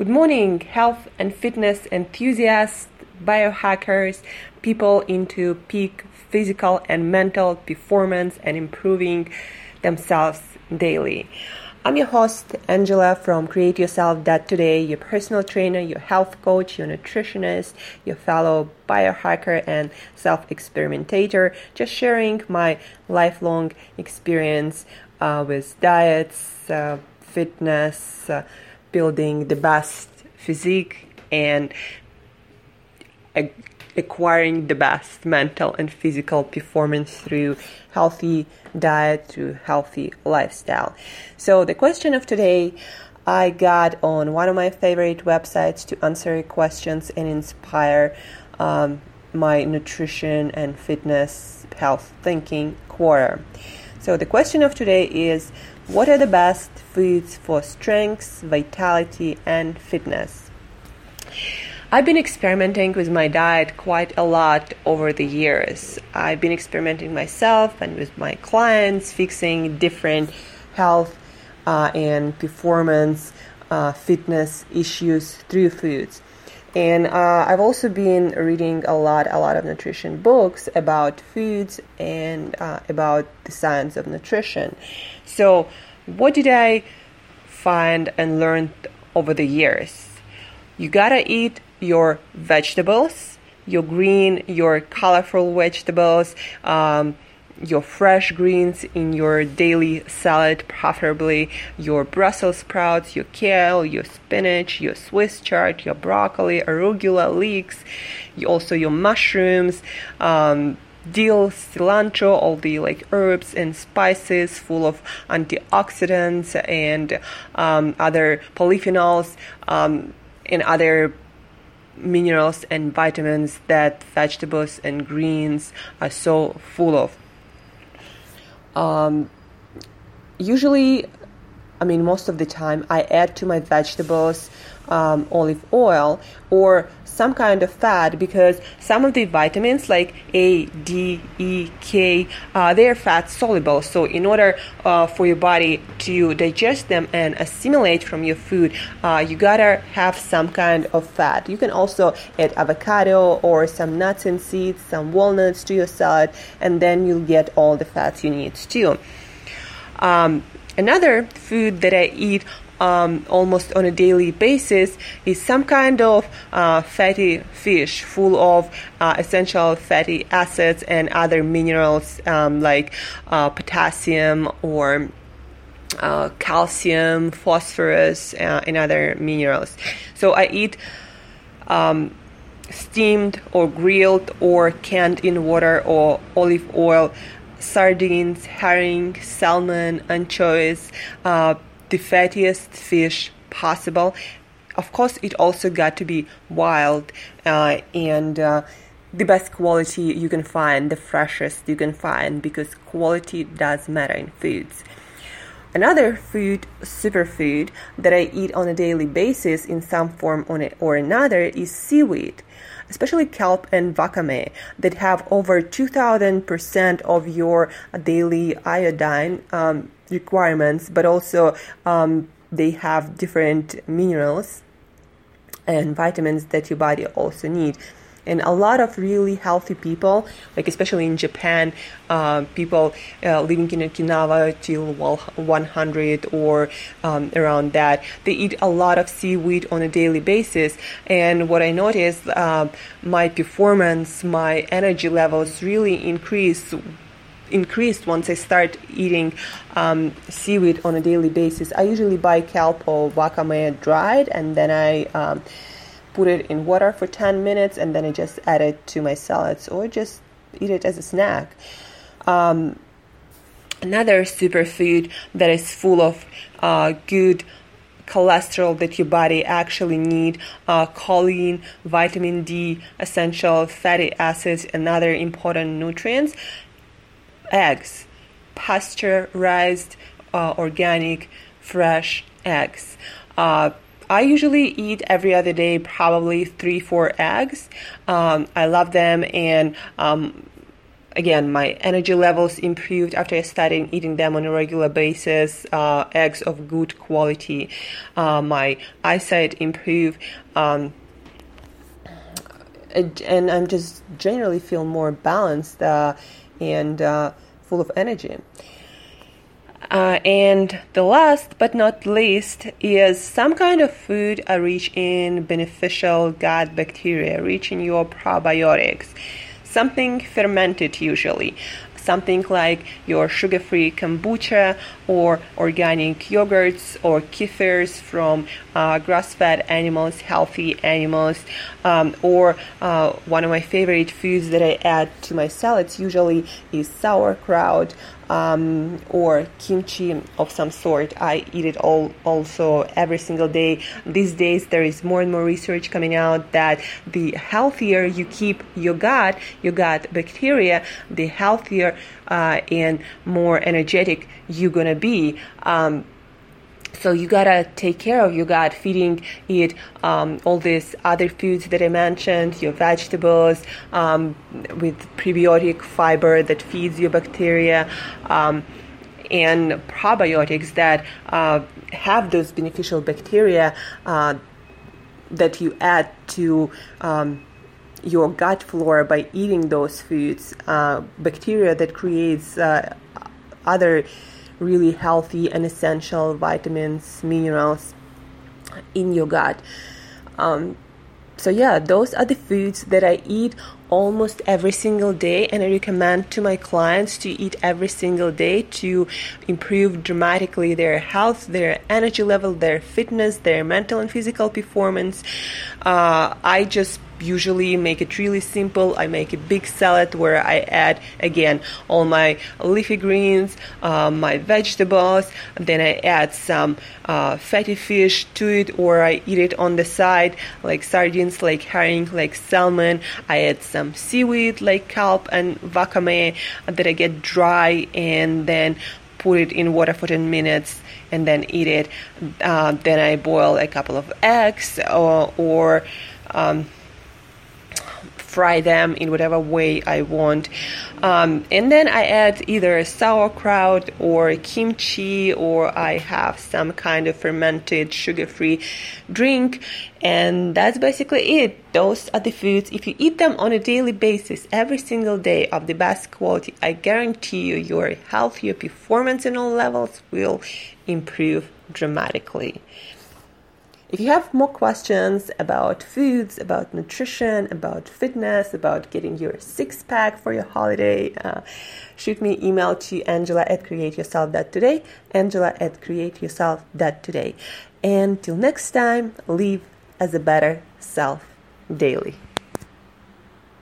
Good morning, health and fitness enthusiasts, biohackers, people into peak physical and mental performance and improving themselves daily. I'm your host, Angela from Create Yourself Dot Today, your personal trainer, your health coach, your nutritionist, your fellow biohacker, and self experimentator, just sharing my lifelong experience uh, with diets, uh, fitness, uh, building the best physique and acquiring the best mental and physical performance through healthy diet through healthy lifestyle. So the question of today i got on one of my favorite websites to answer questions and inspire um, my nutrition and fitness health thinking Quora. So the question of today is what are the best foods for strength, vitality, and fitness? I've been experimenting with my diet quite a lot over the years. I've been experimenting myself and with my clients, fixing different health uh, and performance, uh, fitness issues through foods. And uh, I've also been reading a lot, a lot of nutrition books about foods and uh, about the science of nutrition. So, what did I find and learn over the years? You gotta eat your vegetables, your green, your colorful vegetables. Um, your fresh greens in your daily salad, preferably your Brussels sprouts, your kale, your spinach, your Swiss chard, your broccoli, arugula leeks, also your mushrooms. Um, dill, cilantro, all the like herbs and spices full of antioxidants and um, other polyphenols um, and other minerals and vitamins that vegetables and greens are so full of. Um, usually, I mean, most of the time, I add to my vegetables um, olive oil or some kind of fat because some of the vitamins like A, D, E, K, uh, they are fat soluble. So in order uh, for your body to digest them and assimilate from your food, uh, you gotta have some kind of fat. You can also add avocado or some nuts and seeds, some walnuts to your salad, and then you'll get all the fats you need too. Um, another food that I eat um, almost on a daily basis is some kind of uh, fatty fish full of uh, essential fatty acids and other minerals um, like uh, potassium or uh, calcium, phosphorus, uh, and other minerals. So I eat um, steamed or grilled or canned in water or olive oil sardines, herring, salmon, anchovies, uh, the fattiest fish possible. Of course, it also got to be wild uh, and uh, the best quality you can find, the freshest you can find, because quality does matter in foods. Another food, superfood, that I eat on a daily basis in some form or another is seaweed, especially kelp and wakame, that have over 2000% of your daily iodine. Um, requirements, but also um, they have different minerals and vitamins that your body also need. And a lot of really healthy people, like especially in Japan, uh, people uh, living in Okinawa till 100 or um, around that, they eat a lot of seaweed on a daily basis. And what I noticed, uh, my performance, my energy levels really increase increased once I start eating um, seaweed on a daily basis. I usually buy kelp or wakame dried and then I um, put it in water for 10 minutes and then I just add it to my salads or just eat it as a snack. Um, another superfood that is full of uh, good cholesterol that your body actually need uh, choline vitamin d essential fatty acids and other important nutrients eggs, pasteurized, uh, organic, fresh eggs. Uh, I usually eat every other day, probably three, four eggs. Um, I love them, and um, again, my energy levels improved after I started eating them on a regular basis. Uh, eggs of good quality. Uh, my eyesight improved. Um, and I'm just generally feel more balanced uh, and uh, full of energy. Uh, and the last but not least is some kind of food are rich in beneficial gut bacteria, rich in your probiotics. Something fermented usually something like your sugar-free kombucha or organic yogurts or kefirs from uh, grass-fed animals, healthy animals, um, or uh, one of my favorite foods that I add to my salads usually is sauerkraut um, or kimchi of some sort. I eat it all also every single day. These days, there is more and more research coming out that the healthier you keep your gut, your gut bacteria, the healthier uh, and more energetic you're gonna be. Um, so you gotta take care of your gut, feeding it um, all these other foods that I mentioned, your vegetables um, with prebiotic fiber that feeds your bacteria. Um, and probiotics that uh, have those beneficial bacteria uh, that you add to um, your gut flora by eating those foods, uh, bacteria that creates uh, other really healthy and essential vitamins, minerals in your gut. Um, so, yeah, those are the foods that I eat almost every single day, and I recommend to my clients to eat every single day to improve dramatically their health, their energy level, their fitness, their mental and physical performance. Uh, I just usually make it really simple. I make a big salad where I add again all my leafy greens, uh, my vegetables, then I add some uh, fatty fish to it, or I eat it on the side like sardines, like herring, like salmon. I add some seaweed like kelp and wakame that I get dry and then put it in water for 10 minutes and then eat it. Uh, then I boil a couple of eggs or, or um, fry them in whatever way I want. Um, and then I add either sauerkraut or kimchi, or I have some kind of fermented sugar free drink. And that's basically it. Those are the foods. If you eat them on a daily basis, every single day of the best quality, I guarantee you your health, your performance in all levels will improve dramatically. If you have more questions about foods, about nutrition, about fitness, about getting your six pack for your holiday, uh, shoot me email to angela at createyourself.today, angela at createyourself.today. And till next time, live as a better self daily.